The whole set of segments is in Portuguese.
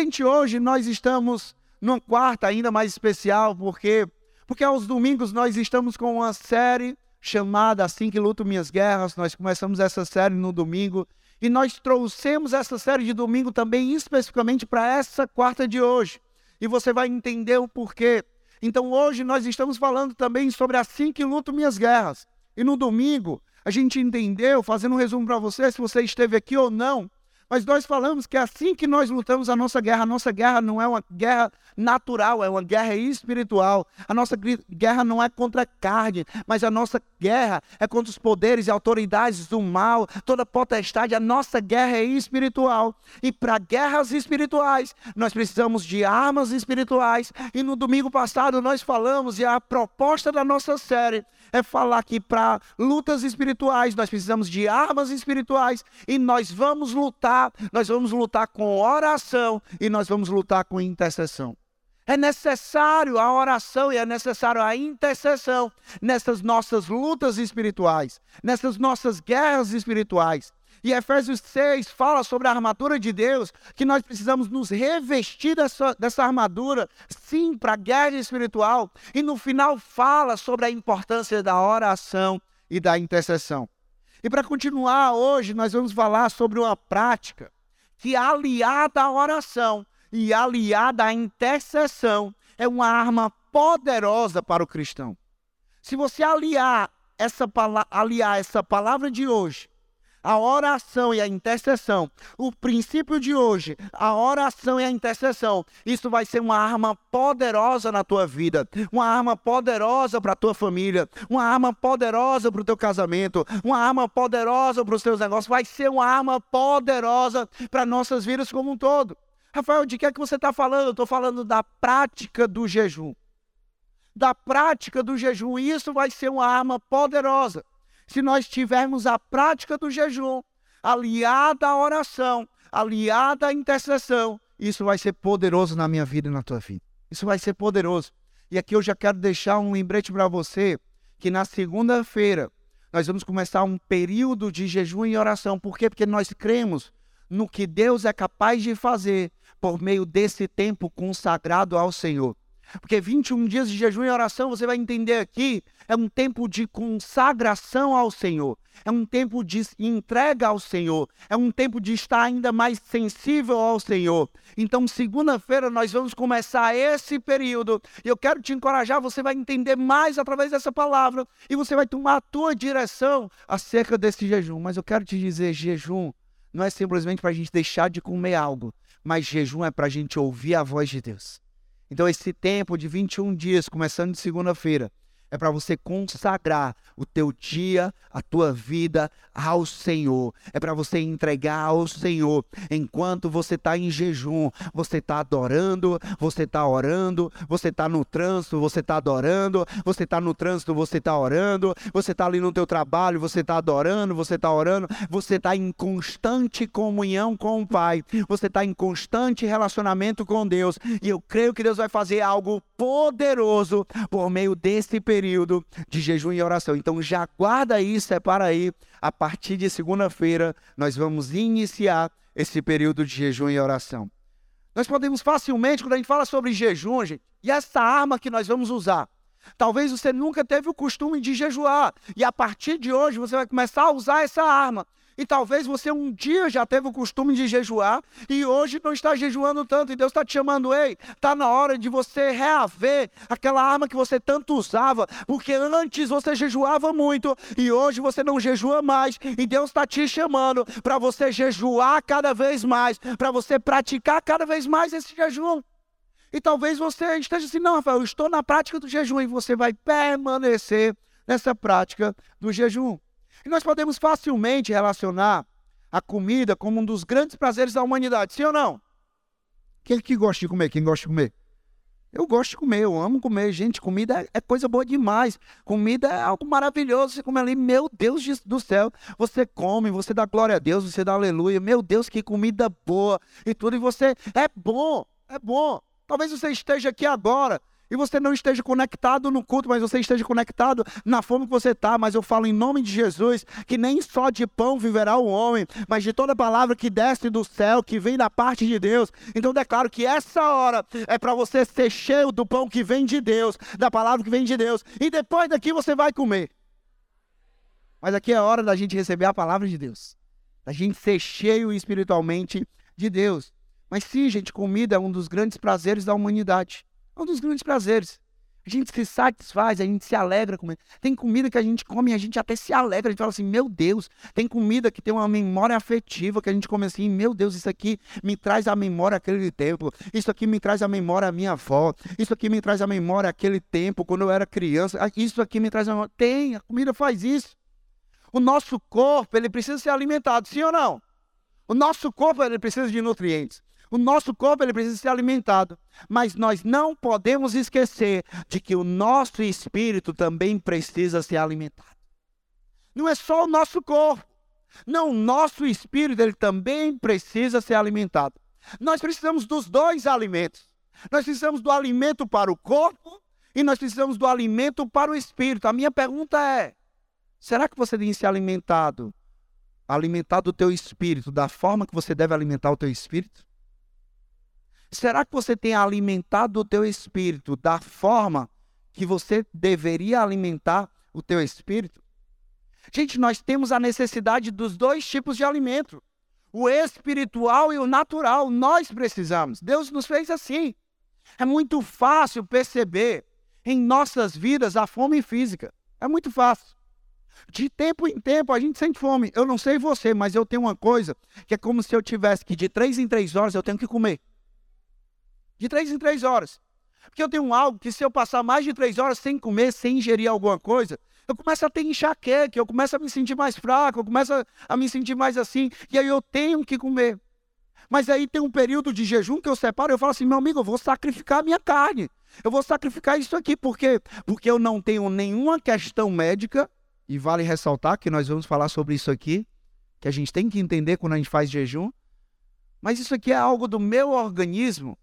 Gente, hoje nós estamos numa quarta ainda mais especial, porque porque aos domingos nós estamos com uma série chamada Assim que luto minhas guerras. Nós começamos essa série no domingo e nós trouxemos essa série de domingo também especificamente para essa quarta de hoje. E você vai entender o porquê. Então hoje nós estamos falando também sobre Assim que luto minhas guerras. E no domingo a gente entendeu, fazendo um resumo para você, se você esteve aqui ou não, mas nós falamos que é assim que nós lutamos a nossa guerra, a nossa guerra não é uma guerra natural, é uma guerra espiritual. A nossa guerra não é contra a carne, mas a nossa guerra é contra os poderes e autoridades do mal, toda potestade. A nossa guerra é espiritual. E para guerras espirituais, nós precisamos de armas espirituais. E no domingo passado nós falamos, e a proposta da nossa série é falar que para lutas espirituais nós precisamos de armas espirituais e nós vamos lutar, nós vamos lutar com oração e nós vamos lutar com intercessão. É necessário a oração e é necessário a intercessão nessas nossas lutas espirituais, nessas nossas guerras espirituais. E Efésios 6 fala sobre a armadura de Deus, que nós precisamos nos revestir dessa, dessa armadura, sim, para a guerra espiritual. E no final fala sobre a importância da oração e da intercessão. E para continuar hoje, nós vamos falar sobre uma prática que, aliada à oração e aliada à intercessão, é uma arma poderosa para o cristão. Se você aliar essa, aliar essa palavra de hoje a oração e a intercessão, o princípio de hoje, a oração e a intercessão, isso vai ser uma arma poderosa na tua vida, uma arma poderosa para a tua família, uma arma poderosa para o teu casamento, uma arma poderosa para os teus negócios, vai ser uma arma poderosa para nossas vidas como um todo. Rafael, de que é que você está falando? Eu estou falando da prática do jejum. Da prática do jejum. Isso vai ser uma arma poderosa se nós tivermos a prática do jejum aliada à oração, aliada à intercessão, isso vai ser poderoso na minha vida e na tua vida. Isso vai ser poderoso. E aqui eu já quero deixar um lembrete para você que na segunda-feira nós vamos começar um período de jejum e oração. Por quê? Porque nós cremos no que Deus é capaz de fazer por meio desse tempo consagrado ao Senhor. Porque 21 dias de jejum e oração, você vai entender aqui, é um tempo de consagração ao Senhor, é um tempo de entrega ao Senhor, é um tempo de estar ainda mais sensível ao Senhor. Então, segunda-feira, nós vamos começar esse período e eu quero te encorajar, você vai entender mais através dessa palavra e você vai tomar a tua direção acerca desse jejum. Mas eu quero te dizer: jejum não é simplesmente para a gente deixar de comer algo, mas jejum é para a gente ouvir a voz de Deus. Então, esse tempo de 21 dias, começando de segunda-feira, é para você consagrar o teu dia, a tua vida ao Senhor. É para você entregar ao Senhor. Enquanto você está em jejum, você está adorando, você está orando, você está no trânsito, você está adorando, você está no trânsito, você está orando, você está ali no teu trabalho, você está adorando, você está orando, você está em constante comunhão com o Pai, você está em constante relacionamento com Deus. E eu creio que Deus vai fazer algo poderoso por meio desse período período de jejum e oração. Então já guarda isso, separa aí. A partir de segunda-feira, nós vamos iniciar esse período de jejum e oração. Nós podemos facilmente, quando a gente fala sobre jejum, gente, e essa arma que nós vamos usar. Talvez você nunca teve o costume de jejuar, e a partir de hoje você vai começar a usar essa arma. E talvez você um dia já teve o costume de jejuar e hoje não está jejuando tanto. E Deus está te chamando, ei, está na hora de você reaver aquela arma que você tanto usava. Porque antes você jejuava muito e hoje você não jejua mais. E Deus está te chamando para você jejuar cada vez mais, para você praticar cada vez mais esse jejum. E talvez você esteja assim, não, Rafael, eu estou na prática do jejum e você vai permanecer nessa prática do jejum. E nós podemos facilmente relacionar a comida como um dos grandes prazeres da humanidade, sim ou não? Quem que gosta de comer? Quem gosta de comer? Eu gosto de comer, eu amo comer. Gente, comida é, é coisa boa demais. Comida é algo maravilhoso. Você come ali, meu Deus do céu. Você come, você dá glória a Deus, você dá aleluia. Meu Deus, que comida boa e tudo. E você, é bom, é bom. Talvez você esteja aqui agora e você não esteja conectado no culto, mas você esteja conectado na fome que você está. Mas eu falo em nome de Jesus que nem só de pão viverá o homem, mas de toda palavra que desce do céu, que vem da parte de Deus. Então declaro que essa hora é para você ser cheio do pão que vem de Deus, da palavra que vem de Deus. E depois daqui você vai comer. Mas aqui é a hora da gente receber a palavra de Deus, da gente ser cheio espiritualmente de Deus. Mas sim, gente, comida é um dos grandes prazeres da humanidade. É um dos grandes prazeres. A gente se satisfaz, a gente se alegra com Tem comida que a gente come e a gente até se alegra. A gente fala assim, meu Deus. Tem comida que tem uma memória afetiva que a gente come assim, meu Deus, isso aqui me traz a memória aquele tempo. Isso aqui me traz a memória a minha avó. Isso aqui me traz a memória aquele tempo, quando eu era criança. Ah, isso aqui me traz a memória. Tem, a comida faz isso. O nosso corpo, ele precisa ser alimentado, sim ou não? O nosso corpo, ele precisa de nutrientes. O nosso corpo ele precisa ser alimentado, mas nós não podemos esquecer de que o nosso espírito também precisa ser alimentado. Não é só o nosso corpo. Não, o nosso espírito ele também precisa ser alimentado. Nós precisamos dos dois alimentos. Nós precisamos do alimento para o corpo e nós precisamos do alimento para o espírito. A minha pergunta é: será que você tem se alimentado, alimentado o teu espírito da forma que você deve alimentar o teu espírito? Será que você tem alimentado o teu espírito da forma que você deveria alimentar o teu espírito? Gente, nós temos a necessidade dos dois tipos de alimento, o espiritual e o natural. Nós precisamos. Deus nos fez assim. É muito fácil perceber em nossas vidas a fome física. É muito fácil. De tempo em tempo a gente sente fome. Eu não sei você, mas eu tenho uma coisa que é como se eu tivesse que de três em três horas eu tenho que comer. De três em três horas. Porque eu tenho algo que se eu passar mais de três horas sem comer, sem ingerir alguma coisa, eu começo a ter enxaqueca, eu começo a me sentir mais fraco, eu começo a, a me sentir mais assim, e aí eu tenho que comer. Mas aí tem um período de jejum que eu separo, eu falo assim, meu amigo, eu vou sacrificar a minha carne. Eu vou sacrificar isso aqui, por quê? Porque eu não tenho nenhuma questão médica, e vale ressaltar que nós vamos falar sobre isso aqui, que a gente tem que entender quando a gente faz jejum. Mas isso aqui é algo do meu organismo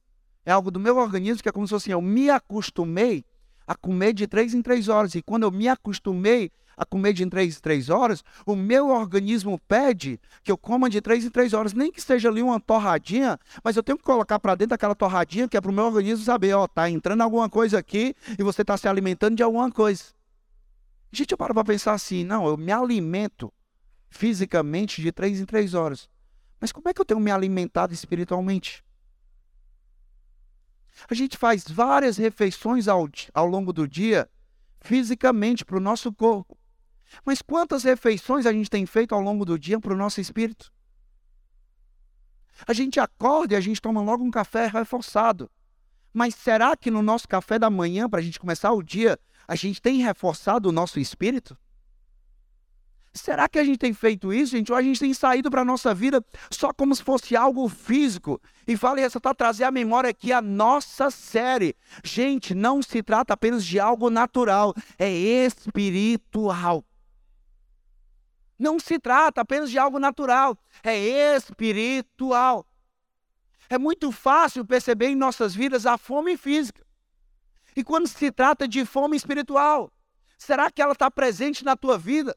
é algo do meu organismo que é como se fosse assim, eu me acostumei a comer de três em três horas. E quando eu me acostumei a comer de três em três horas, o meu organismo pede que eu coma de três em três horas, nem que seja ali uma torradinha, mas eu tenho que colocar para dentro daquela torradinha que é para o meu organismo saber, ó, tá entrando alguma coisa aqui e você está se alimentando de alguma coisa. Gente, eu paro para pensar assim, não, eu me alimento fisicamente de três em três horas. Mas como é que eu tenho me alimentado espiritualmente? A gente faz várias refeições ao, ao longo do dia, fisicamente, para o nosso corpo. Mas quantas refeições a gente tem feito ao longo do dia para o nosso espírito? A gente acorda e a gente toma logo um café reforçado. Mas será que no nosso café da manhã, para a gente começar o dia, a gente tem reforçado o nosso espírito? Será que a gente tem feito isso, gente? Ou a gente tem saído para a nossa vida só como se fosse algo físico? E vale ressaltar, trazer à memória aqui a nossa série. Gente, não se trata apenas de algo natural, é espiritual. Não se trata apenas de algo natural, é espiritual. É muito fácil perceber em nossas vidas a fome física. E quando se trata de fome espiritual, será que ela está presente na tua vida?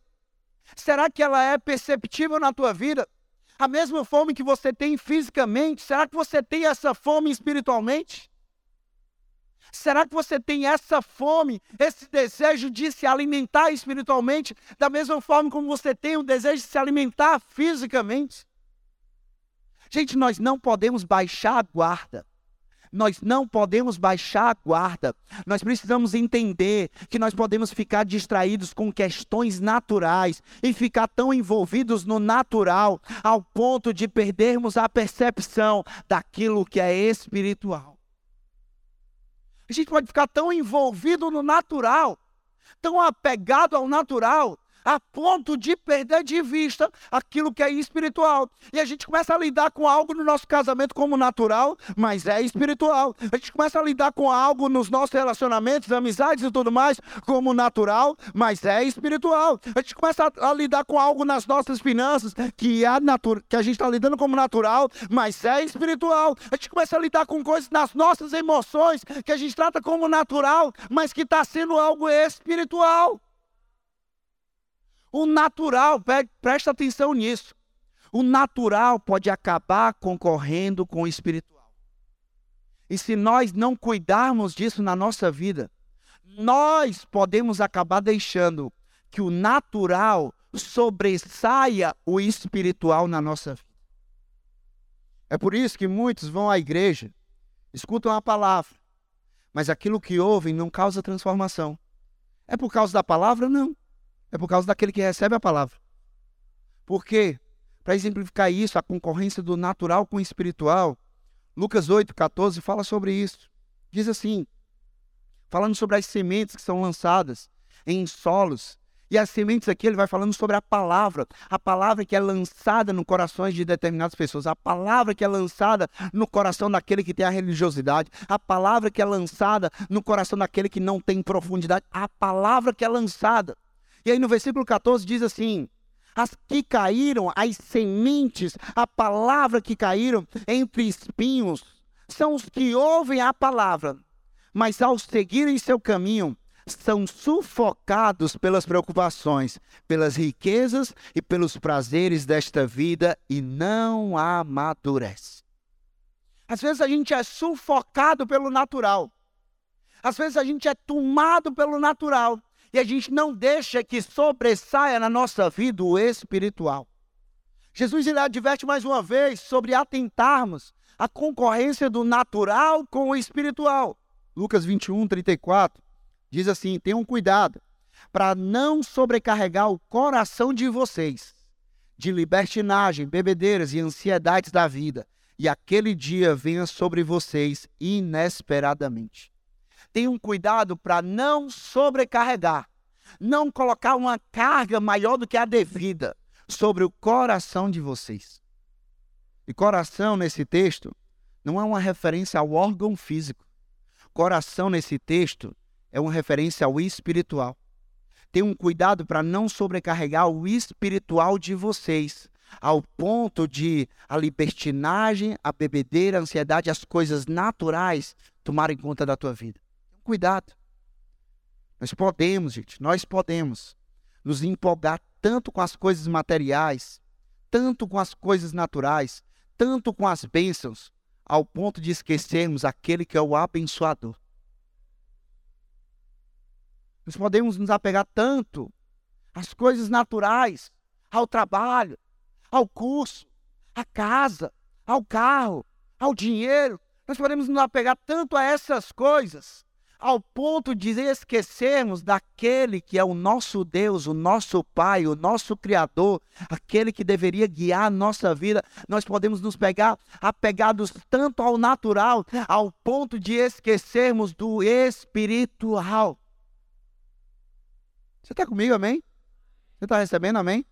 Será que ela é perceptível na tua vida? A mesma fome que você tem fisicamente, será que você tem essa fome espiritualmente? Será que você tem essa fome, esse desejo de se alimentar espiritualmente, da mesma forma como você tem o desejo de se alimentar fisicamente? Gente, nós não podemos baixar a guarda. Nós não podemos baixar a guarda. Nós precisamos entender que nós podemos ficar distraídos com questões naturais e ficar tão envolvidos no natural ao ponto de perdermos a percepção daquilo que é espiritual. A gente pode ficar tão envolvido no natural, tão apegado ao natural, a ponto de perder de vista aquilo que é espiritual. E a gente começa a lidar com algo no nosso casamento como natural, mas é espiritual. A gente começa a lidar com algo nos nossos relacionamentos, amizades e tudo mais, como natural, mas é espiritual. A gente começa a, a lidar com algo nas nossas finanças, que, é que a gente está lidando como natural, mas é espiritual. A gente começa a lidar com coisas nas nossas emoções, que a gente trata como natural, mas que está sendo algo espiritual. O natural, presta atenção nisso. O natural pode acabar concorrendo com o espiritual. E se nós não cuidarmos disso na nossa vida, nós podemos acabar deixando que o natural sobressaia o espiritual na nossa vida. É por isso que muitos vão à igreja, escutam a palavra, mas aquilo que ouvem não causa transformação. É por causa da palavra? Não. É por causa daquele que recebe a palavra. Por quê? Para exemplificar isso, a concorrência do natural com o espiritual, Lucas 8, 14 fala sobre isso. Diz assim, falando sobre as sementes que são lançadas em solos. E as sementes aqui ele vai falando sobre a palavra, a palavra que é lançada no coração de determinadas pessoas, a palavra que é lançada no coração daquele que tem a religiosidade, a palavra que é lançada no coração daquele que não tem profundidade, a palavra que é lançada. E aí no versículo 14 diz assim: as que caíram, as sementes, a palavra que caíram entre espinhos, são os que ouvem a palavra, mas ao seguirem seu caminho, são sufocados pelas preocupações, pelas riquezas e pelos prazeres desta vida e não amadurece. Às vezes a gente é sufocado pelo natural. Às vezes a gente é tomado pelo natural e a gente não deixa que sobressaia na nossa vida o espiritual. Jesus ele adverte mais uma vez sobre atentarmos à concorrência do natural com o espiritual. Lucas 21, 34 diz assim: tenham cuidado para não sobrecarregar o coração de vocês de libertinagem, bebedeiras e ansiedades da vida, e aquele dia venha sobre vocês inesperadamente. Tenham cuidado para não sobrecarregar, não colocar uma carga maior do que a devida sobre o coração de vocês. E coração nesse texto não é uma referência ao órgão físico. Coração nesse texto é uma referência ao espiritual. Tenham cuidado para não sobrecarregar o espiritual de vocês, ao ponto de a libertinagem, a bebedeira, a ansiedade, as coisas naturais tomarem conta da tua vida cuidado. Nós podemos, gente, nós podemos nos empolgar tanto com as coisas materiais, tanto com as coisas naturais, tanto com as bênçãos, ao ponto de esquecermos aquele que é o abençoador. Nós podemos nos apegar tanto às coisas naturais, ao trabalho, ao curso, à casa, ao carro, ao dinheiro. Nós podemos nos apegar tanto a essas coisas ao ponto de esquecermos daquele que é o nosso Deus, o nosso Pai, o nosso Criador, aquele que deveria guiar a nossa vida, nós podemos nos pegar apegados tanto ao natural, ao ponto de esquecermos do espiritual. Você está comigo, amém? Você está recebendo, amém?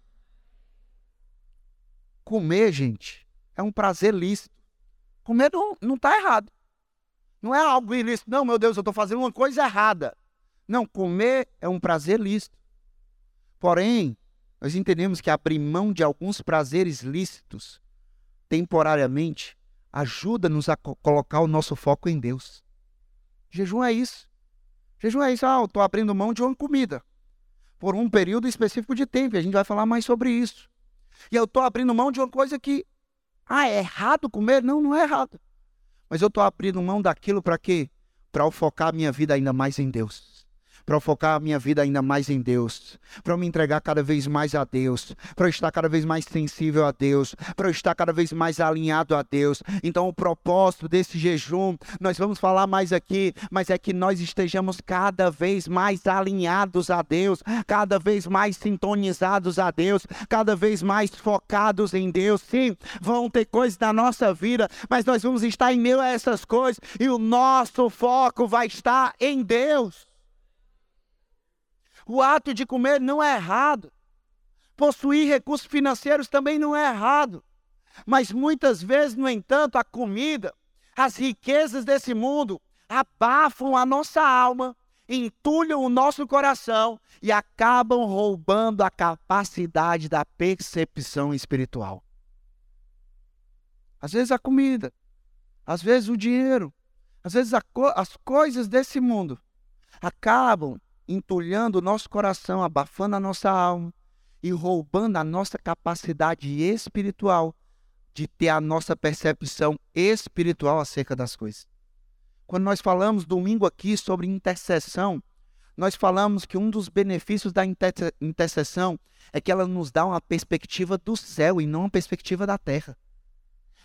Comer, gente, é um prazer lícito. Comer não está errado. Não é algo ilícito. Não, meu Deus, eu estou fazendo uma coisa errada. Não, comer é um prazer lícito. Porém, nós entendemos que abrir mão de alguns prazeres lícitos, temporariamente, ajuda-nos a co colocar o nosso foco em Deus. Jejum é isso. Jejum é isso. Ah, eu estou abrindo mão de uma comida. Por um período específico de tempo. E a gente vai falar mais sobre isso. E eu estou abrindo mão de uma coisa que. Ah, é errado comer? Não, não é errado. Mas eu estou abrindo mão daquilo para quê? Para focar a minha vida ainda mais em Deus para focar a minha vida ainda mais em Deus, para me entregar cada vez mais a Deus, para estar cada vez mais sensível a Deus, para estar cada vez mais alinhado a Deus. Então, o propósito desse jejum, nós vamos falar mais aqui, mas é que nós estejamos cada vez mais alinhados a Deus, cada vez mais sintonizados a Deus, cada vez mais focados em Deus. Sim, vão ter coisas na nossa vida, mas nós vamos estar em meio a essas coisas e o nosso foco vai estar em Deus. O ato de comer não é errado. Possuir recursos financeiros também não é errado. Mas muitas vezes, no entanto, a comida, as riquezas desse mundo abafam a nossa alma, entulham o nosso coração e acabam roubando a capacidade da percepção espiritual. Às vezes a comida, às vezes o dinheiro, às vezes co as coisas desse mundo acabam entulhando o nosso coração, abafando a nossa alma e roubando a nossa capacidade espiritual de ter a nossa percepção espiritual acerca das coisas. Quando nós falamos domingo aqui sobre intercessão, nós falamos que um dos benefícios da intercessão é que ela nos dá uma perspectiva do céu e não uma perspectiva da terra.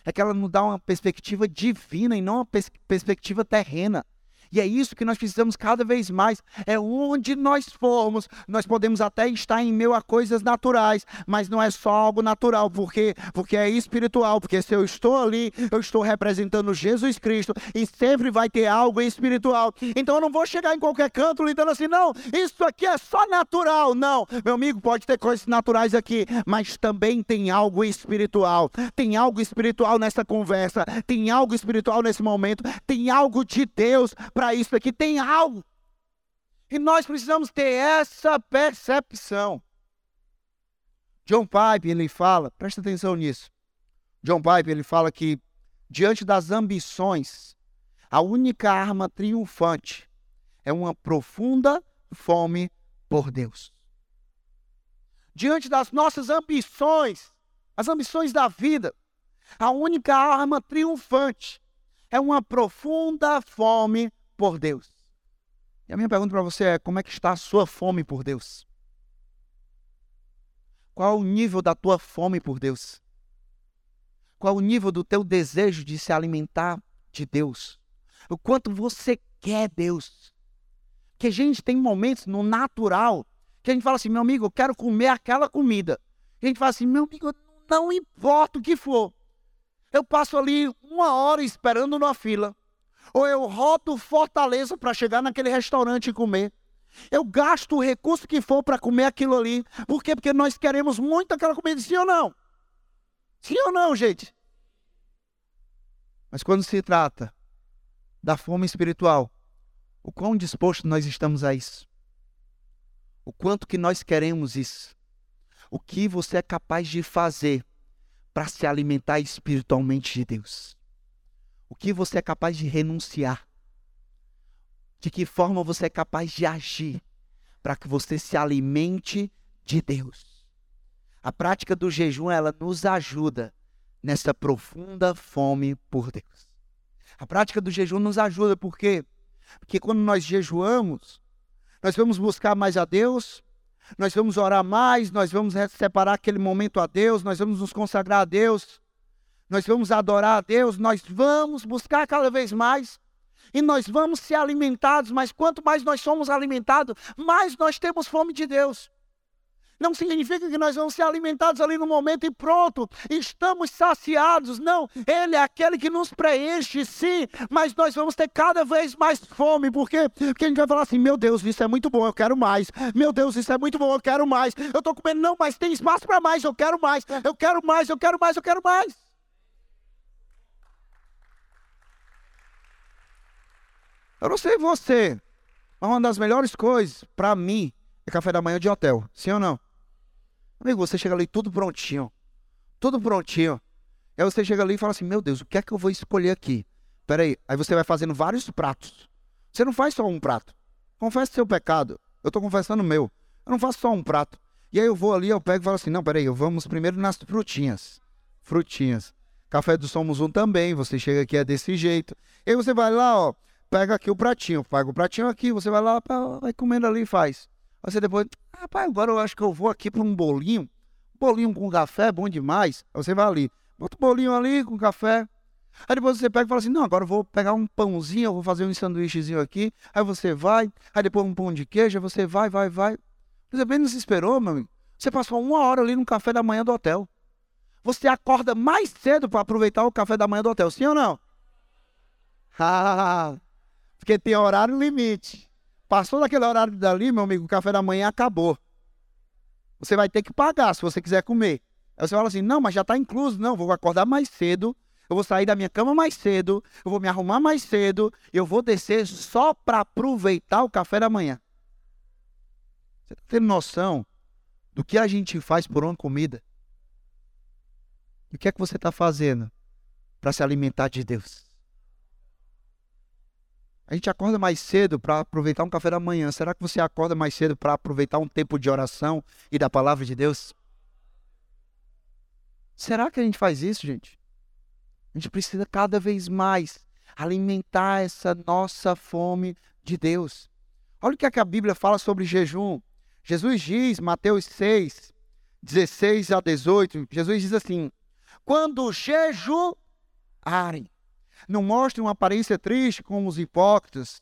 É que ela nos dá uma perspectiva divina e não uma pers perspectiva terrena. E é isso que nós precisamos cada vez mais. É onde nós formos, nós podemos até estar em meio a coisas naturais, mas não é só algo natural, porque porque é espiritual, porque se eu estou ali, eu estou representando Jesus Cristo e sempre vai ter algo espiritual. Então eu não vou chegar em qualquer canto lidando assim, não, isso aqui é só natural. Não, meu amigo, pode ter coisas naturais aqui, mas também tem algo espiritual. Tem algo espiritual nessa conversa, tem algo espiritual nesse momento, tem algo de Deus para isso aqui, tem algo. E nós precisamos ter essa percepção. John Pipe, ele fala, presta atenção nisso. John Pipe, ele fala que diante das ambições, a única arma triunfante é uma profunda fome por Deus. Diante das nossas ambições, as ambições da vida, a única arma triunfante é uma profunda fome por Deus. E a minha pergunta para você é: como é que está a sua fome por Deus? Qual o nível da tua fome por Deus? Qual o nível do teu desejo de se alimentar de Deus? O quanto você quer Deus? Que a gente tem momentos no natural que a gente fala assim, meu amigo, eu quero comer aquela comida. E a gente fala assim, meu amigo, não importa o que for. Eu passo ali uma hora esperando numa fila ou eu rodo Fortaleza para chegar naquele restaurante e comer. Eu gasto o recurso que for para comer aquilo ali. Por quê? Porque nós queremos muito aquela comida, sim ou não? Sim ou não, gente? Mas quando se trata da fome espiritual, o quão disposto nós estamos a isso? O quanto que nós queremos isso? O que você é capaz de fazer para se alimentar espiritualmente de Deus? O que você é capaz de renunciar? De que forma você é capaz de agir para que você se alimente de Deus? A prática do jejum, ela nos ajuda nessa profunda fome por Deus. A prática do jejum nos ajuda porque porque quando nós jejuamos, nós vamos buscar mais a Deus, nós vamos orar mais, nós vamos separar aquele momento a Deus, nós vamos nos consagrar a Deus nós vamos adorar a Deus, nós vamos buscar cada vez mais e nós vamos ser alimentados, mas quanto mais nós somos alimentados, mais nós temos fome de Deus. Não significa que nós vamos ser alimentados ali no momento e pronto, estamos saciados. Não, Ele é aquele que nos preenche, sim, mas nós vamos ter cada vez mais fome, porque, porque a gente vai falar assim: meu Deus, isso é muito bom, eu quero mais. Meu Deus, isso é muito bom, eu quero mais. Eu estou comendo, não, mas tem espaço para mais, eu quero mais, eu quero mais, eu quero mais, eu quero mais. Eu não sei você, mas uma das melhores coisas para mim é café da manhã de hotel. Sim ou não? Amigo, você chega ali tudo prontinho. Tudo prontinho. Aí você chega ali e fala assim: Meu Deus, o que é que eu vou escolher aqui? Peraí. Aí você vai fazendo vários pratos. Você não faz só um prato. Confesse seu pecado. Eu estou confessando o meu. Eu não faço só um prato. E aí eu vou ali, eu pego e falo assim: Não, peraí, vamos primeiro nas frutinhas. Frutinhas. Café do Somos Um também. Você chega aqui é desse jeito. E aí você vai lá, ó pega aqui o pratinho, paga o pratinho aqui, você vai lá, vai comendo ali e faz. Aí você depois, rapaz, agora eu acho que eu vou aqui para um bolinho, bolinho com café, bom demais. Aí você vai ali, bota o bolinho ali com café. Aí depois você pega e fala assim, não, agora eu vou pegar um pãozinho, eu vou fazer um sanduíchezinho aqui. Aí você vai, aí depois um pão de queijo, aí você vai, vai, vai. Você bem nos esperou, meu amigo. Você passou uma hora ali no café da manhã do hotel. Você acorda mais cedo para aproveitar o café da manhã do hotel, sim ou não? Porque tem horário limite. Passou daquele horário dali, meu amigo, o café da manhã acabou. Você vai ter que pagar se você quiser comer. Aí você fala assim: não, mas já está incluso. Não, vou acordar mais cedo, eu vou sair da minha cama mais cedo, eu vou me arrumar mais cedo, eu vou descer só para aproveitar o café da manhã. Você está tendo noção do que a gente faz por uma comida? E o que é que você está fazendo para se alimentar de Deus? A gente acorda mais cedo para aproveitar um café da manhã. Será que você acorda mais cedo para aproveitar um tempo de oração e da palavra de Deus? Será que a gente faz isso, gente? A gente precisa cada vez mais alimentar essa nossa fome de Deus. Olha o que, é que a Bíblia fala sobre jejum. Jesus diz, Mateus 6, 16 a 18, Jesus diz assim: Quando jejuarem, não mostrem uma aparência triste como os hipócritas,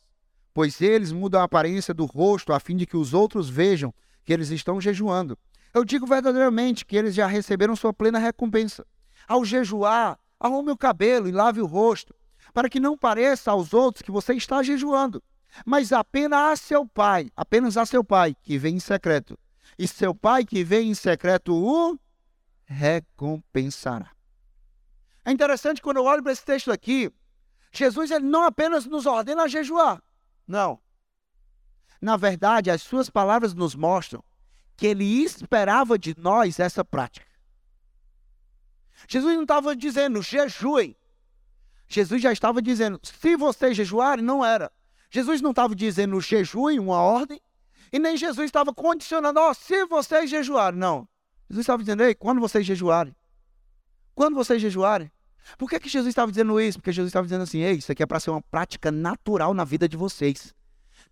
pois eles mudam a aparência do rosto a fim de que os outros vejam que eles estão jejuando. Eu digo verdadeiramente que eles já receberam sua plena recompensa. Ao jejuar, arrume o cabelo e lave o rosto, para que não pareça aos outros que você está jejuando, mas apenas a seu pai, apenas a seu pai que vem em secreto. E seu pai que vem em secreto o recompensará. É interessante quando eu olho para esse texto aqui, Jesus ele não apenas nos ordena a jejuar. Não. Na verdade, as suas palavras nos mostram que ele esperava de nós essa prática. Jesus não estava dizendo jejuem. Jesus já estava dizendo, se vocês jejuarem, não era. Jesus não estava dizendo jejuem, uma ordem, e nem Jesus estava condicionando, ó, oh, se vocês jejuarem. Não. Jesus estava dizendo, ei, quando vocês jejuarem. Quando vocês jejuarem. Por que, que Jesus estava dizendo isso? Porque Jesus estava dizendo assim: Ei, isso aqui é para ser uma prática natural na vida de vocês.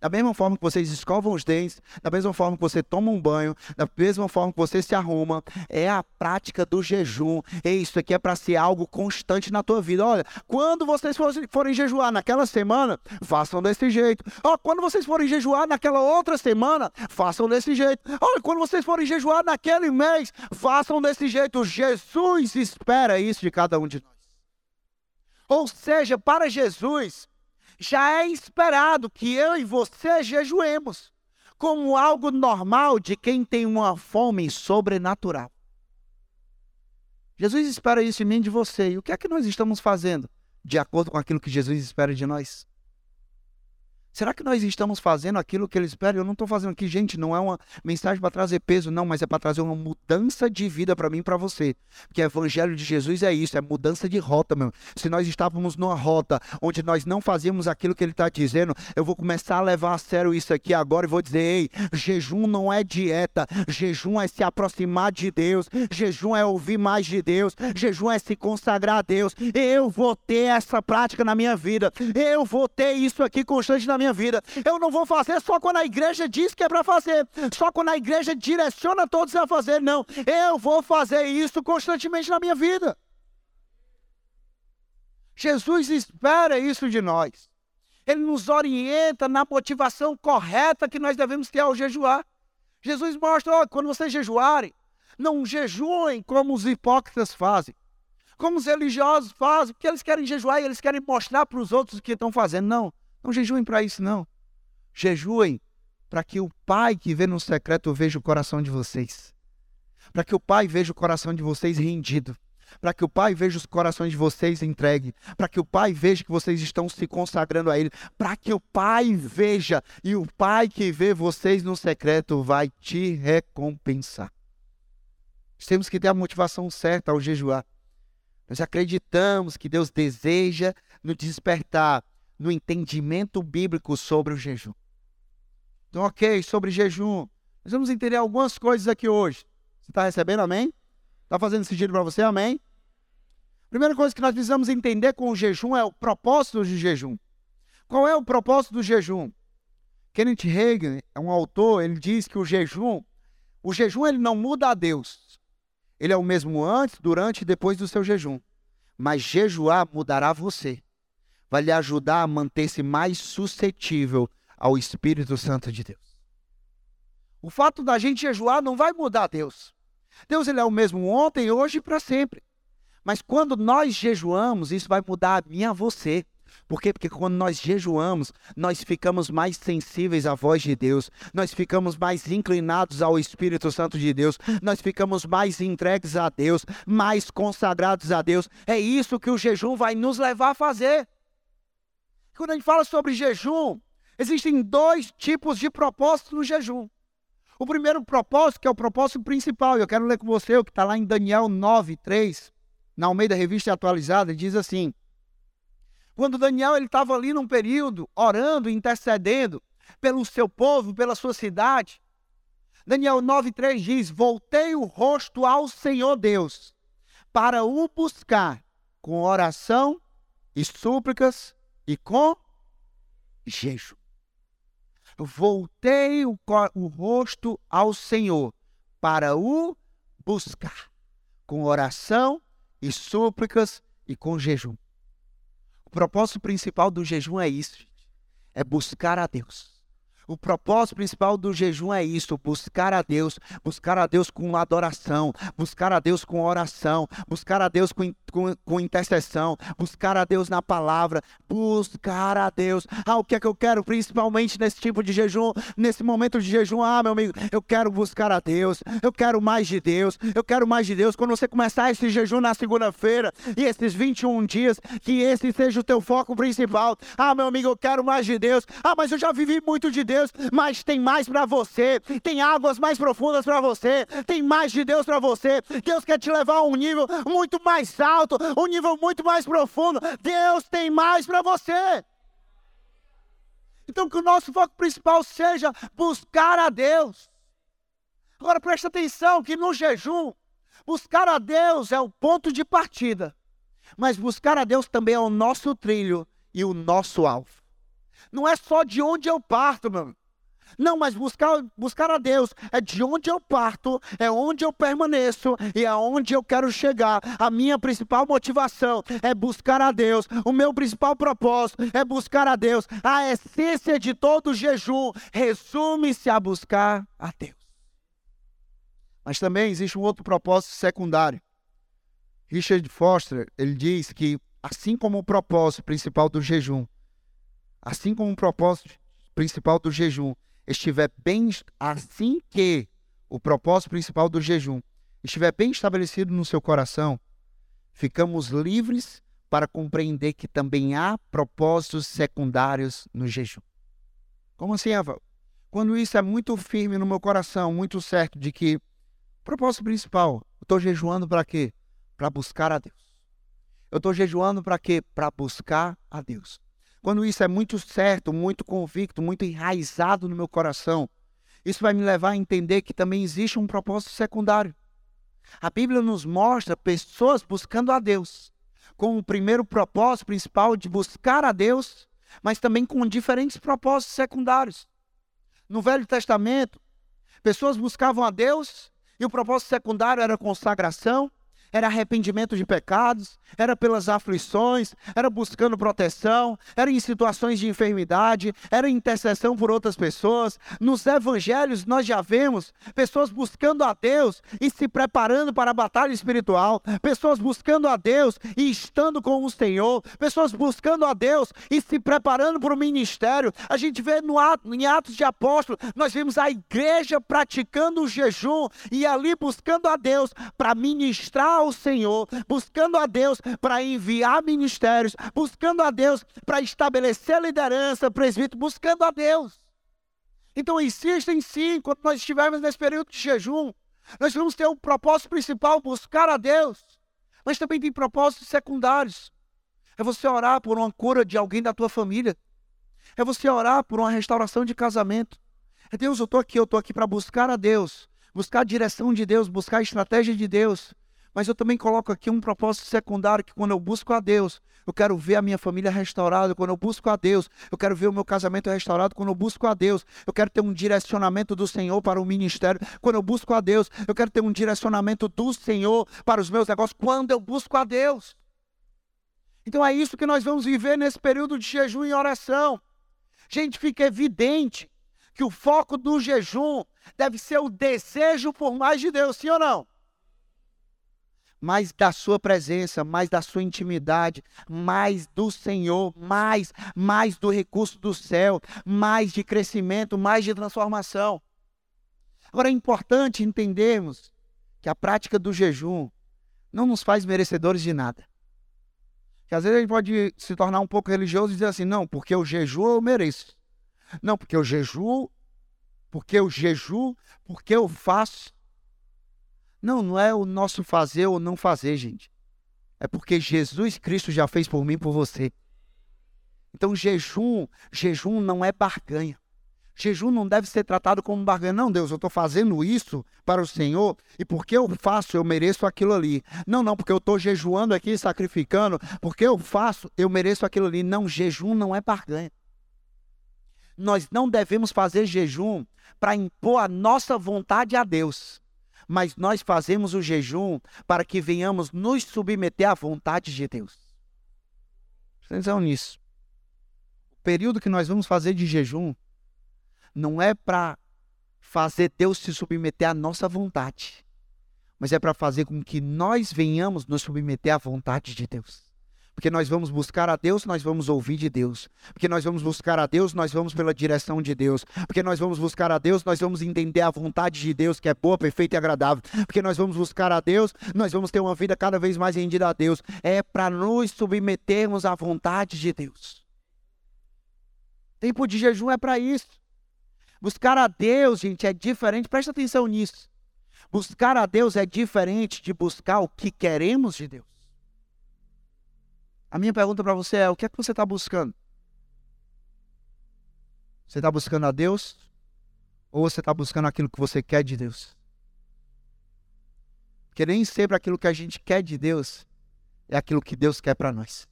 Da mesma forma que vocês escovam os dentes, da mesma forma que você toma um banho, da mesma forma que você se arruma, é a prática do jejum. E isso aqui é para ser algo constante na tua vida. Olha, quando vocês forem jejuar naquela semana, façam desse jeito. Olha, quando vocês forem jejuar naquela outra semana, façam desse jeito. Olha, quando vocês forem jejuar naquele mês, façam desse jeito. Jesus espera isso de cada um de nós. Ou seja, para Jesus, já é esperado que eu e você jejuemos como algo normal de quem tem uma fome sobrenatural. Jesus espera isso em mim de você. E o que é que nós estamos fazendo de acordo com aquilo que Jesus espera de nós? Será que nós estamos fazendo aquilo que ele espera? Eu não estou fazendo aqui, gente, não é uma mensagem para trazer peso, não, mas é para trazer uma mudança de vida para mim e para você. Porque o evangelho de Jesus é isso, é mudança de rota, meu. Se nós estávamos numa rota onde nós não fazíamos aquilo que ele está dizendo, eu vou começar a levar a sério isso aqui agora e vou dizer: ei, jejum não é dieta, jejum é se aproximar de Deus, jejum é ouvir mais de Deus, jejum é se consagrar a Deus. Eu vou ter essa prática na minha vida, eu vou ter isso aqui constante na minha vida. Eu não vou fazer só quando a igreja diz que é para fazer, só quando a igreja direciona todos a fazer. Não, eu vou fazer isso constantemente na minha vida. Jesus espera isso de nós. Ele nos orienta na motivação correta que nós devemos ter ao jejuar. Jesus mostra, quando vocês jejuarem, não jejuem como os hipócritas fazem, como os religiosos fazem, porque eles querem jejuar e eles querem mostrar para os outros o que estão fazendo. Não. Não jejuem para isso, não. Jejuem para que o Pai que vê no secreto veja o coração de vocês. Para que o Pai veja o coração de vocês rendido. Para que o Pai veja os corações de vocês entregue. Para que o Pai veja que vocês estão se consagrando a Ele. Para que o Pai veja. E o Pai que vê vocês no secreto vai te recompensar. temos que ter a motivação certa ao jejuar. Nós acreditamos que Deus deseja nos despertar no entendimento bíblico sobre o jejum. Então, ok, sobre jejum. Nós vamos entender algumas coisas aqui hoje. Você está recebendo, amém? Está fazendo sentido para você, amém? Primeira coisa que nós precisamos entender com o jejum é o propósito do jejum. Qual é o propósito do jejum? Kenneth Hagin é um autor, ele diz que o jejum, o jejum ele não muda a Deus. Ele é o mesmo antes, durante e depois do seu jejum. Mas jejuar mudará você vai lhe ajudar a manter-se mais suscetível ao Espírito Santo de Deus. O fato da gente jejuar não vai mudar Deus. Deus ele é o mesmo ontem, hoje e para sempre. Mas quando nós jejuamos, isso vai mudar a mim e a você. Por quê? Porque quando nós jejuamos, nós ficamos mais sensíveis à voz de Deus, nós ficamos mais inclinados ao Espírito Santo de Deus, nós ficamos mais entregues a Deus, mais consagrados a Deus. É isso que o jejum vai nos levar a fazer. Quando a gente fala sobre jejum, existem dois tipos de propósitos no jejum. O primeiro propósito, que é o propósito principal, eu quero ler com você o que está lá em Daniel 9, 3, na Almeida Revista Atualizada, diz assim: Quando Daniel estava ali num período orando, intercedendo pelo seu povo, pela sua cidade, Daniel 9,3 diz: Voltei o rosto ao Senhor Deus para o buscar com oração e súplicas e com jejum voltei o, o rosto ao Senhor para o buscar, com oração e súplicas e com jejum. O propósito principal do jejum é isso, é buscar a Deus. O propósito principal do jejum é isso: buscar a Deus, buscar a Deus com adoração, buscar a Deus com oração, buscar a Deus com, com, com intercessão, buscar a Deus na palavra, buscar a Deus. Ah, o que é que eu quero principalmente nesse tipo de jejum, nesse momento de jejum? Ah, meu amigo, eu quero buscar a Deus, eu quero mais de Deus, eu quero mais de Deus. Quando você começar esse jejum na segunda-feira e esses 21 dias, que esse seja o teu foco principal. Ah, meu amigo, eu quero mais de Deus. Ah, mas eu já vivi muito de Deus. Deus, mas tem mais para você, tem águas mais profundas para você, tem mais de Deus para você. Deus quer te levar a um nível muito mais alto, um nível muito mais profundo. Deus tem mais para você. Então, que o nosso foco principal seja buscar a Deus. Agora, preste atenção que no jejum, buscar a Deus é o ponto de partida, mas buscar a Deus também é o nosso trilho e o nosso alvo. Não é só de onde eu parto, meu. Não, mas buscar, buscar a Deus é de onde eu parto, é onde eu permaneço e é onde eu quero chegar. A minha principal motivação é buscar a Deus. O meu principal propósito é buscar a Deus. A essência de todo jejum resume-se a buscar a Deus. Mas também existe um outro propósito secundário. Richard Foster, ele diz que assim como o propósito principal do jejum assim como o propósito principal do jejum estiver bem, assim que o propósito principal do jejum estiver bem estabelecido no seu coração, ficamos livres para compreender que também há propósitos secundários no jejum. Como assim, Eva? Quando isso é muito firme no meu coração, muito certo de que propósito principal, eu estou jejuando para quê? Para buscar a Deus. Eu estou jejuando para quê? Para buscar a Deus. Quando isso é muito certo, muito convicto, muito enraizado no meu coração, isso vai me levar a entender que também existe um propósito secundário. A Bíblia nos mostra pessoas buscando a Deus, com o primeiro propósito principal de buscar a Deus, mas também com diferentes propósitos secundários. No Velho Testamento, pessoas buscavam a Deus e o propósito secundário era consagração, era arrependimento de pecados, era pelas aflições, era buscando proteção, era em situações de enfermidade, era intercessão por outras pessoas. Nos evangelhos nós já vemos pessoas buscando a Deus e se preparando para a batalha espiritual, pessoas buscando a Deus e estando com o Senhor, pessoas buscando a Deus e se preparando para o ministério. A gente vê no ato, em Atos de Apóstolos, nós vemos a igreja praticando o jejum e ali buscando a Deus para ministrar ao Senhor, buscando a Deus para enviar ministérios, buscando a Deus para estabelecer liderança, presbítero, buscando a Deus. Então insistem sim, quando nós estivermos nesse período de jejum, nós vamos ter o um propósito principal, buscar a Deus, mas também tem propósitos secundários. É você orar por uma cura de alguém da tua família. É você orar por uma restauração de casamento. É Deus, eu estou aqui, eu estou aqui para buscar a Deus, buscar a direção de Deus, buscar a estratégia de Deus. Mas eu também coloco aqui um propósito secundário que quando eu busco a Deus, eu quero ver a minha família restaurada. Quando eu busco a Deus, eu quero ver o meu casamento restaurado. Quando eu busco a Deus, eu quero ter um direcionamento do Senhor para o ministério. Quando eu busco a Deus, eu quero ter um direcionamento do Senhor para os meus negócios. Quando eu busco a Deus. Então é isso que nós vamos viver nesse período de jejum e oração. Gente, fica evidente que o foco do jejum deve ser o desejo por mais de Deus, sim ou não? Mais da sua presença, mais da sua intimidade, mais do Senhor, mais, mais do recurso do céu, mais de crescimento, mais de transformação. Agora é importante entendermos que a prática do jejum não nos faz merecedores de nada. Que às vezes a gente pode se tornar um pouco religioso e dizer assim: não, porque eu jejuo eu mereço. Não, porque eu jejuo, porque eu jejuo, porque eu faço. Não, não é o nosso fazer ou não fazer, gente. É porque Jesus Cristo já fez por mim e por você. Então, jejum, jejum não é barganha. Jejum não deve ser tratado como barganha. Não, Deus, eu estou fazendo isso para o Senhor e porque eu faço, eu mereço aquilo ali. Não, não, porque eu estou jejuando aqui, sacrificando, porque eu faço, eu mereço aquilo ali. Não, jejum não é barganha. Nós não devemos fazer jejum para impor a nossa vontade a Deus mas nós fazemos o jejum para que venhamos nos submeter à vontade de Deus. Atenção nisso. O período que nós vamos fazer de jejum não é para fazer Deus se submeter à nossa vontade, mas é para fazer com que nós venhamos nos submeter à vontade de Deus. Porque nós vamos buscar a Deus, nós vamos ouvir de Deus. Porque nós vamos buscar a Deus, nós vamos pela direção de Deus. Porque nós vamos buscar a Deus, nós vamos entender a vontade de Deus, que é boa, perfeita e agradável. Porque nós vamos buscar a Deus, nós vamos ter uma vida cada vez mais rendida a Deus. É para nos submetermos à vontade de Deus. Tempo de jejum é para isso. Buscar a Deus, gente, é diferente. Presta atenção nisso. Buscar a Deus é diferente de buscar o que queremos de Deus. A minha pergunta para você é: o que é que você está buscando? Você está buscando a Deus? Ou você está buscando aquilo que você quer de Deus? Porque nem sempre aquilo que a gente quer de Deus é aquilo que Deus quer para nós.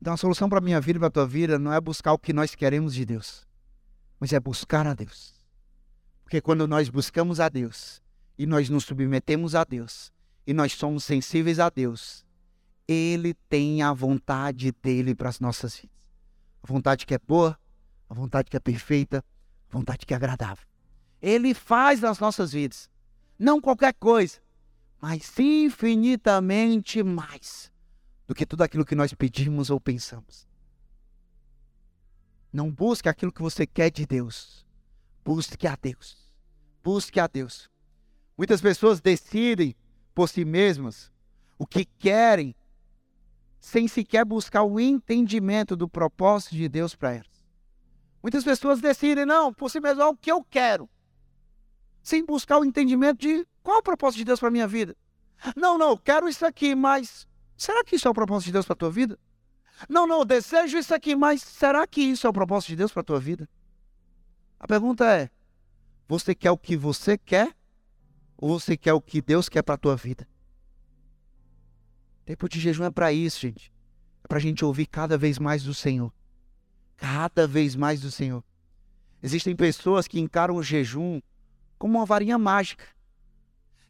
Então a solução para a minha vida e para a tua vida não é buscar o que nós queremos de Deus, mas é buscar a Deus. Porque quando nós buscamos a Deus e nós nos submetemos a Deus e nós somos sensíveis a Deus, ele tem a vontade dele para as nossas vidas. A vontade que é boa, a vontade que é perfeita, a vontade que é agradável. Ele faz nas nossas vidas. Não qualquer coisa, mas infinitamente mais do que tudo aquilo que nós pedimos ou pensamos. Não busque aquilo que você quer de Deus. Busque a Deus. Busque a Deus. Muitas pessoas decidem por si mesmas o que querem sem sequer buscar o entendimento do propósito de Deus para elas. Muitas pessoas decidem, não, por si mesmo, é o que eu quero, sem buscar o entendimento de qual é o propósito de Deus para a minha vida. Não, não, eu quero isso aqui, mas será que isso é o propósito de Deus para a tua vida? Não, não, eu desejo isso aqui, mas será que isso é o propósito de Deus para a tua vida? A pergunta é: você quer o que você quer ou você quer o que Deus quer para a tua vida? Tempo de jejum é para isso, gente. É para a gente ouvir cada vez mais do Senhor. Cada vez mais do Senhor. Existem pessoas que encaram o jejum como uma varinha mágica,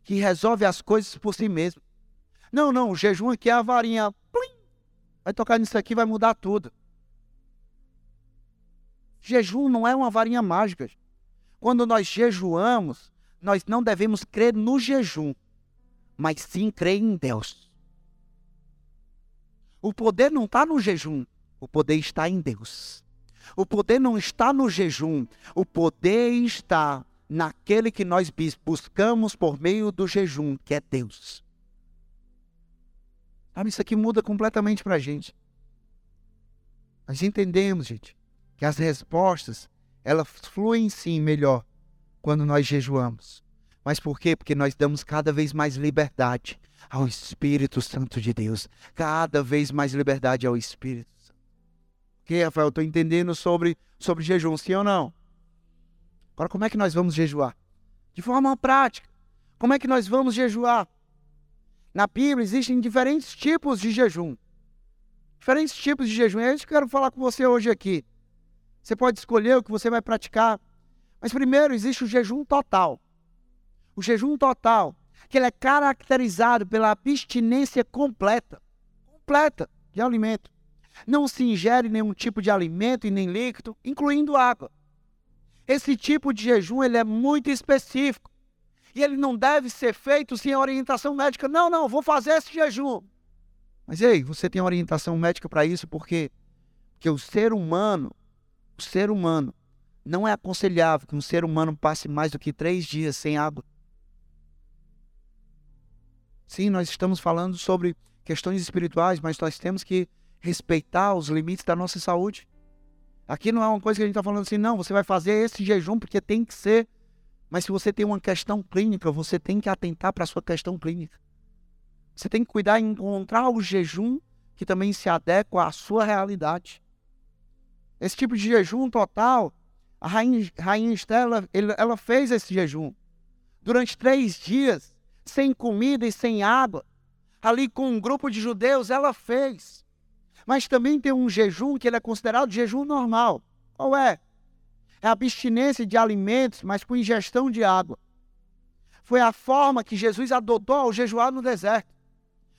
que resolve as coisas por si mesmo. Não, não, o jejum aqui é a varinha. Plim, vai tocar nisso aqui, vai mudar tudo. Jejum não é uma varinha mágica. Quando nós jejuamos, nós não devemos crer no jejum, mas sim crer em Deus. O poder não está no jejum, o poder está em Deus. O poder não está no jejum, o poder está naquele que nós buscamos por meio do jejum, que é Deus. Sabe, isso aqui muda completamente para a gente. Nós entendemos, gente, que as respostas, elas fluem sim melhor quando nós jejuamos. Mas por quê? Porque nós damos cada vez mais liberdade ao Espírito Santo de Deus. Cada vez mais liberdade ao Espírito Santo. Ok, Rafael? Estou entendendo sobre, sobre jejum, sim ou não? Agora, como é que nós vamos jejuar? De forma prática. Como é que nós vamos jejuar? Na Bíblia existem diferentes tipos de jejum. Diferentes tipos de jejum. É isso que eu quero falar com você hoje aqui. Você pode escolher o que você vai praticar. Mas primeiro existe o jejum total. O jejum total, que ele é caracterizado pela abstinência completa, completa de alimento. Não se ingere nenhum tipo de alimento e nem líquido, incluindo água. Esse tipo de jejum ele é muito específico. e ele não deve ser feito sem orientação médica. Não, não, vou fazer esse jejum. Mas ei, você tem orientação médica para isso porque que o ser humano, o ser humano, não é aconselhável que um ser humano passe mais do que três dias sem água. Sim, nós estamos falando sobre questões espirituais, mas nós temos que respeitar os limites da nossa saúde. Aqui não é uma coisa que a gente está falando assim, não, você vai fazer esse jejum porque tem que ser. Mas se você tem uma questão clínica, você tem que atentar para a sua questão clínica. Você tem que cuidar em encontrar o jejum que também se adequa à sua realidade. Esse tipo de jejum total, a rainha, rainha Estela, ela fez esse jejum. Durante três dias, sem comida e sem água, ali com um grupo de judeus, ela fez. Mas também tem um jejum que ele é considerado jejum normal. Qual é? É a abstinência de alimentos, mas com ingestão de água. Foi a forma que Jesus adotou ao jejuar no deserto.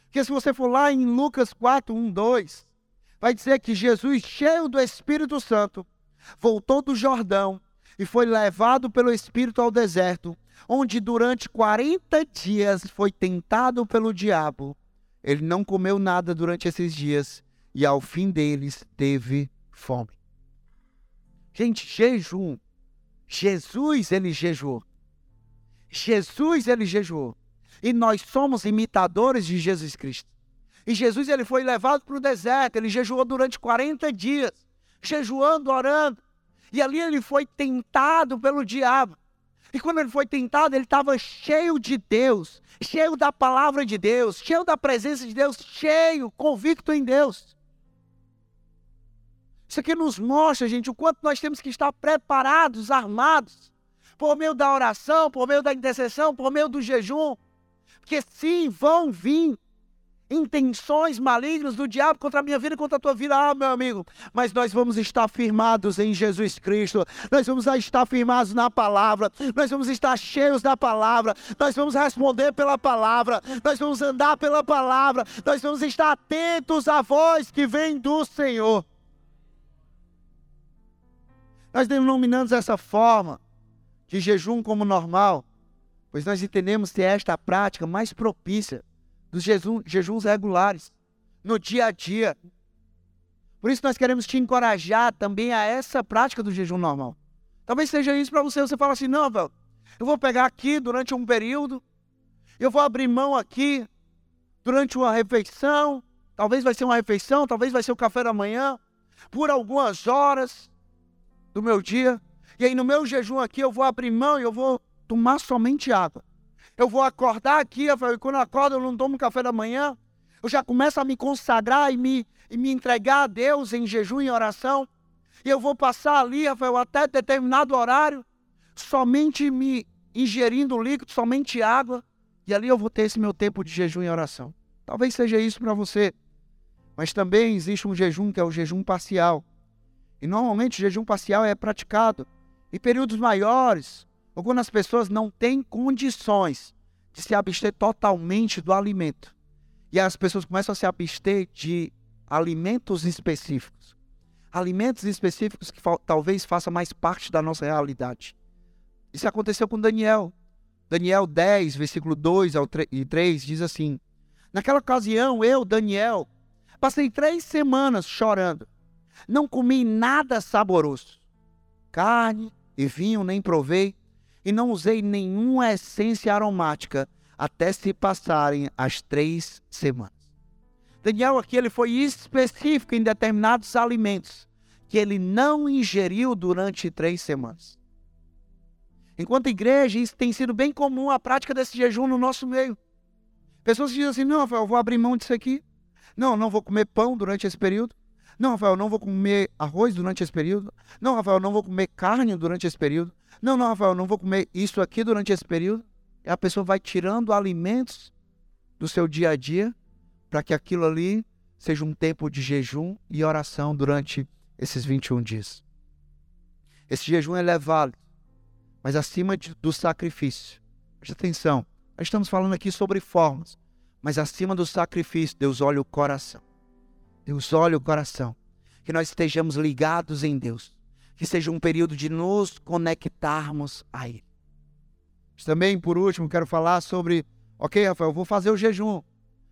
Porque se você for lá em Lucas 4, 1, 2, vai dizer que Jesus, cheio do Espírito Santo, voltou do Jordão e foi levado pelo Espírito ao deserto, onde durante 40 dias foi tentado pelo diabo. Ele não comeu nada durante esses dias e ao fim deles teve fome. Gente, jejum. Jesus ele jejuou. Jesus ele jejuou. E nós somos imitadores de Jesus Cristo. E Jesus ele foi levado para o deserto, ele jejuou durante 40 dias, jejuando, orando. E ali ele foi tentado pelo diabo. E quando ele foi tentado, ele estava cheio de Deus, cheio da palavra de Deus, cheio da presença de Deus, cheio, convicto em Deus. Isso aqui nos mostra, gente, o quanto nós temos que estar preparados, armados, por meio da oração, por meio da intercessão, por meio do jejum. Porque sim, vão vir intenções malignas do diabo contra a minha vida e contra a tua vida, ah, meu amigo. Mas nós vamos estar firmados em Jesus Cristo, nós vamos estar firmados na palavra, nós vamos estar cheios da palavra, nós vamos responder pela palavra, nós vamos andar pela palavra, nós vamos estar atentos à voz que vem do Senhor. Nós denominamos essa forma de jejum como normal, pois nós entendemos que é esta a prática mais propícia dos jejum, jejuns regulares, no dia a dia. Por isso nós queremos te encorajar também a essa prática do jejum normal. Talvez seja isso para você, você fala assim, não, velho, eu vou pegar aqui durante um período, eu vou abrir mão aqui durante uma refeição, talvez vai ser uma refeição, talvez vai ser o café da manhã, por algumas horas do meu dia. E aí no meu jejum aqui eu vou abrir mão e eu vou tomar somente água. Eu vou acordar aqui, e quando eu acordo eu não tomo café da manhã. Eu já começo a me consagrar e me, e me entregar a Deus em jejum e oração. E eu vou passar ali, Rafael, até determinado horário, somente me ingerindo líquido, somente água. E ali eu vou ter esse meu tempo de jejum e oração. Talvez seja isso para você. Mas também existe um jejum que é o jejum parcial. E normalmente o jejum parcial é praticado em períodos maiores, ou quando as pessoas não têm condições de se abster totalmente do alimento. E as pessoas começam a se abster de alimentos específicos. Alimentos específicos que talvez façam mais parte da nossa realidade. Isso aconteceu com Daniel. Daniel 10, versículo 2 ao 3, e 3 diz assim: Naquela ocasião, eu, Daniel, passei três semanas chorando. Não comi nada saboroso. Carne e vinho nem provei, e não usei nenhuma essência aromática até se passarem as três semanas. Daniel aqui ele foi específico em determinados alimentos que ele não ingeriu durante três semanas. Enquanto igreja, isso tem sido bem comum a prática desse jejum no nosso meio. Pessoas dizem assim: não, eu vou abrir mão disso aqui. Não, não vou comer pão durante esse período. Não, Rafael, não vou comer arroz durante esse período. Não, Rafael, não vou comer carne durante esse período. Não, não, Rafael, não vou comer isso aqui durante esse período. E a pessoa vai tirando alimentos do seu dia a dia para que aquilo ali seja um tempo de jejum e oração durante esses 21 dias. Esse jejum é válido, mas acima de, do sacrifício. Preste atenção, nós estamos falando aqui sobre formas, mas acima do sacrifício, Deus olha o coração. Deus olha o coração. Que nós estejamos ligados em Deus. Que seja um período de nos conectarmos a Ele. Também, por último, quero falar sobre, ok, Rafael, vou fazer o jejum.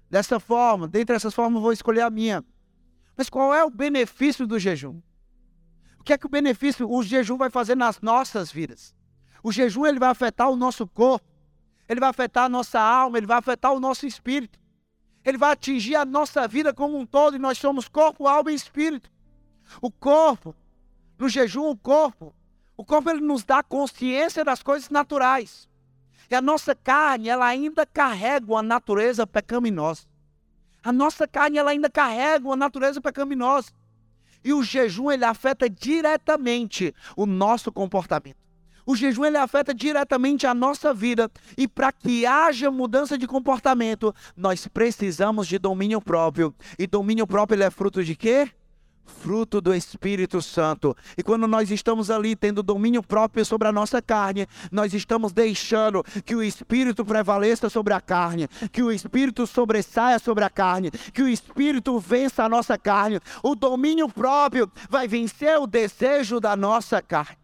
Dessa forma, dentre essas formas, vou escolher a minha. Mas qual é o benefício do jejum? O que é que o benefício o jejum vai fazer nas nossas vidas? O jejum ele vai afetar o nosso corpo, ele vai afetar a nossa alma, ele vai afetar o nosso espírito. Ele vai atingir a nossa vida como um todo e nós somos corpo, alma e espírito. O corpo, no jejum, o corpo, o corpo ele nos dá consciência das coisas naturais. E a nossa carne, ela ainda carrega uma natureza pecaminosa. A nossa carne, ela ainda carrega uma natureza pecaminosa. E o jejum, ele afeta diretamente o nosso comportamento. O jejum ele afeta diretamente a nossa vida e para que haja mudança de comportamento, nós precisamos de domínio próprio. E domínio próprio ele é fruto de quê? fruto do Espírito Santo. E quando nós estamos ali tendo domínio próprio sobre a nossa carne, nós estamos deixando que o Espírito prevaleça sobre a carne, que o Espírito sobressaia sobre a carne, que o Espírito vença a nossa carne. O domínio próprio vai vencer o desejo da nossa carne.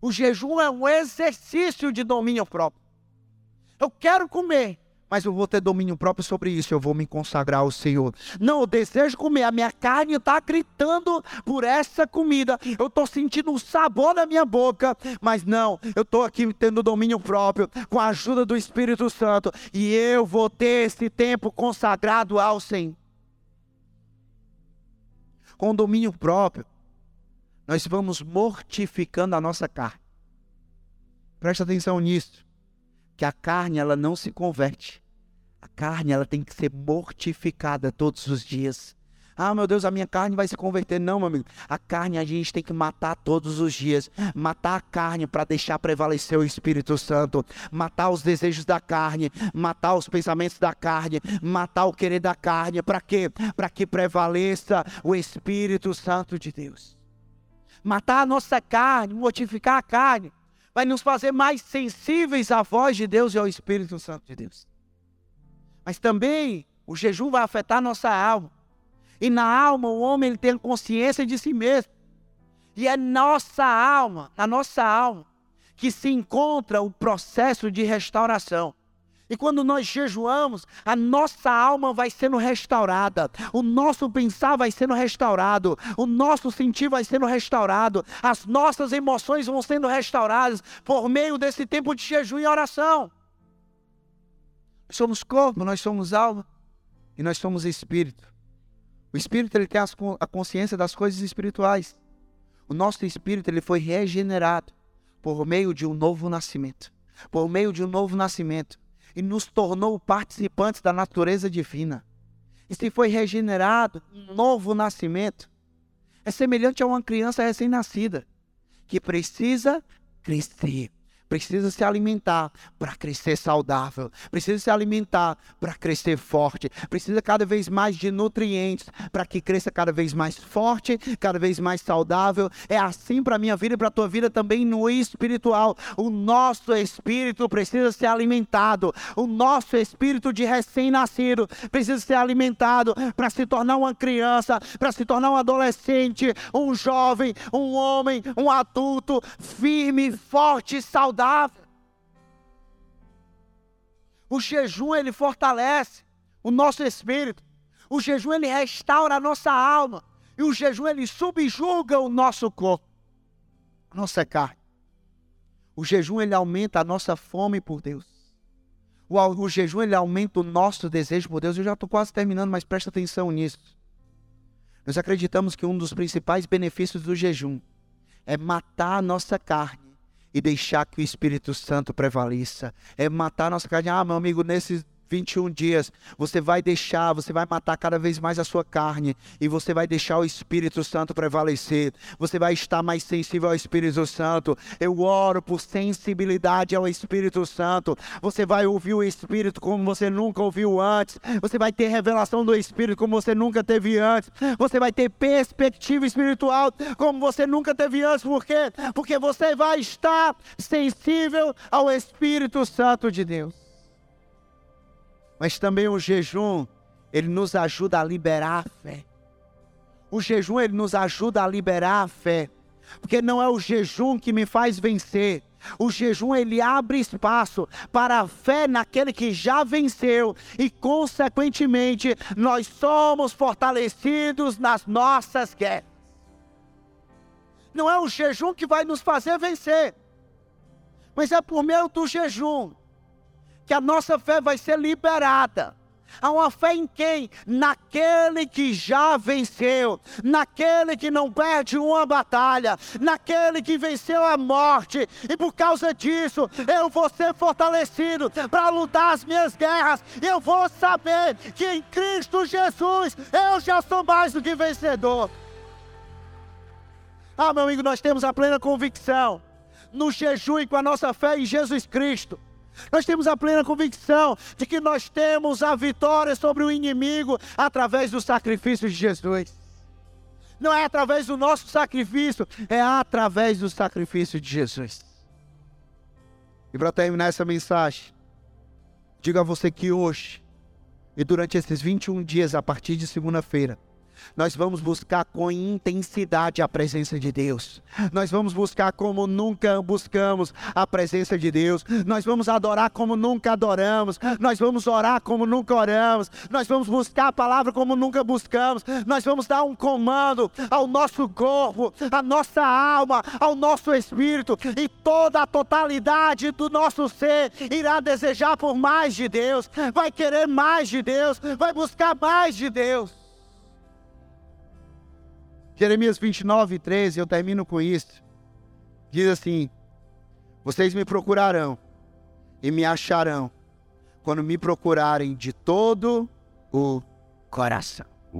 O jejum é um exercício de domínio próprio. Eu quero comer, mas eu vou ter domínio próprio sobre isso, eu vou me consagrar ao Senhor. Não, eu desejo comer, a minha carne está gritando por essa comida, eu estou sentindo um sabor na minha boca, mas não, eu estou aqui tendo domínio próprio, com a ajuda do Espírito Santo, e eu vou ter esse tempo consagrado ao Senhor. Com domínio próprio, nós vamos mortificando a nossa carne. Presta atenção nisso, que a carne ela não se converte. A carne ela tem que ser mortificada todos os dias. Ah, meu Deus, a minha carne vai se converter. Não, meu amigo. A carne a gente tem que matar todos os dias. Matar a carne para deixar prevalecer o Espírito Santo. Matar os desejos da carne. Matar os pensamentos da carne. Matar o querer da carne. Para quê? Para que prevaleça o Espírito Santo de Deus matar a nossa carne, mortificar a carne, vai nos fazer mais sensíveis à voz de Deus e ao Espírito Santo de Deus. Mas também o jejum vai afetar nossa alma. E na alma o homem ele tem consciência de si mesmo. E é nossa alma, na nossa alma, que se encontra o processo de restauração. E quando nós jejuamos, a nossa alma vai sendo restaurada, o nosso pensar vai sendo restaurado, o nosso sentir vai sendo restaurado, as nossas emoções vão sendo restauradas por meio desse tempo de jejum e oração. Somos corpo, nós somos alma e nós somos espírito. O espírito ele tem a consciência das coisas espirituais. O nosso espírito ele foi regenerado por meio de um novo nascimento. Por meio de um novo nascimento e nos tornou participantes da natureza divina. E se foi regenerado, um novo nascimento, é semelhante a uma criança recém-nascida que precisa crescer precisa se alimentar para crescer saudável, precisa se alimentar para crescer forte, precisa cada vez mais de nutrientes para que cresça cada vez mais forte, cada vez mais saudável. É assim para a minha vida e para a tua vida também no espiritual. O nosso espírito precisa ser alimentado, o nosso espírito de recém-nascido precisa ser alimentado para se tornar uma criança, para se tornar um adolescente, um jovem, um homem, um adulto firme, forte, saudável saudável. O jejum ele fortalece o nosso espírito. O jejum ele restaura a nossa alma. E o jejum ele subjuga o nosso corpo, a nossa carne. O jejum ele aumenta a nossa fome por Deus. O, o jejum ele aumenta o nosso desejo por Deus. Eu já estou quase terminando, mas presta atenção nisso. Nós acreditamos que um dos principais benefícios do jejum é matar a nossa carne e deixar que o Espírito Santo prevaleça. É matar nossa carne. Ah, meu amigo, nesses 21 dias, você vai deixar, você vai matar cada vez mais a sua carne e você vai deixar o Espírito Santo prevalecer. Você vai estar mais sensível ao Espírito Santo. Eu oro por sensibilidade ao Espírito Santo. Você vai ouvir o Espírito como você nunca ouviu antes. Você vai ter revelação do Espírito como você nunca teve antes. Você vai ter perspectiva espiritual como você nunca teve antes. Por quê? Porque você vai estar sensível ao Espírito Santo de Deus. Mas também o jejum, ele nos ajuda a liberar a fé. O jejum, ele nos ajuda a liberar a fé. Porque não é o jejum que me faz vencer, O jejum ele abre espaço para a fé naquele que já venceu e consequentemente nós somos fortalecidos nas nossas guerras. Não é o jejum que vai nos fazer vencer, mas é por meio do jejum que a nossa fé vai ser liberada Há uma fé em quem? Naquele que já venceu, naquele que não perde uma batalha, naquele que venceu a morte, e por causa disso eu vou ser fortalecido para lutar as minhas guerras, eu vou saber que em Cristo Jesus eu já sou mais do que vencedor. Ah, meu amigo, nós temos a plena convicção no jejum e com a nossa fé em Jesus Cristo nós temos a plena convicção de que nós temos a vitória sobre o inimigo através do sacrifício de Jesus. Não é através do nosso sacrifício, é através do sacrifício de Jesus. E para terminar essa mensagem, digo a você que hoje e durante esses 21 dias, a partir de segunda-feira, nós vamos buscar com intensidade a presença de Deus. Nós vamos buscar como nunca buscamos a presença de Deus. Nós vamos adorar como nunca adoramos. Nós vamos orar como nunca oramos. Nós vamos buscar a palavra como nunca buscamos. Nós vamos dar um comando ao nosso corpo, à nossa alma, ao nosso espírito e toda a totalidade do nosso ser irá desejar por mais de Deus, vai querer mais de Deus, vai buscar mais de Deus. Jeremias 29, 13, eu termino com isso. Diz assim: Vocês me procurarão e me acharão quando me procurarem de todo o coração.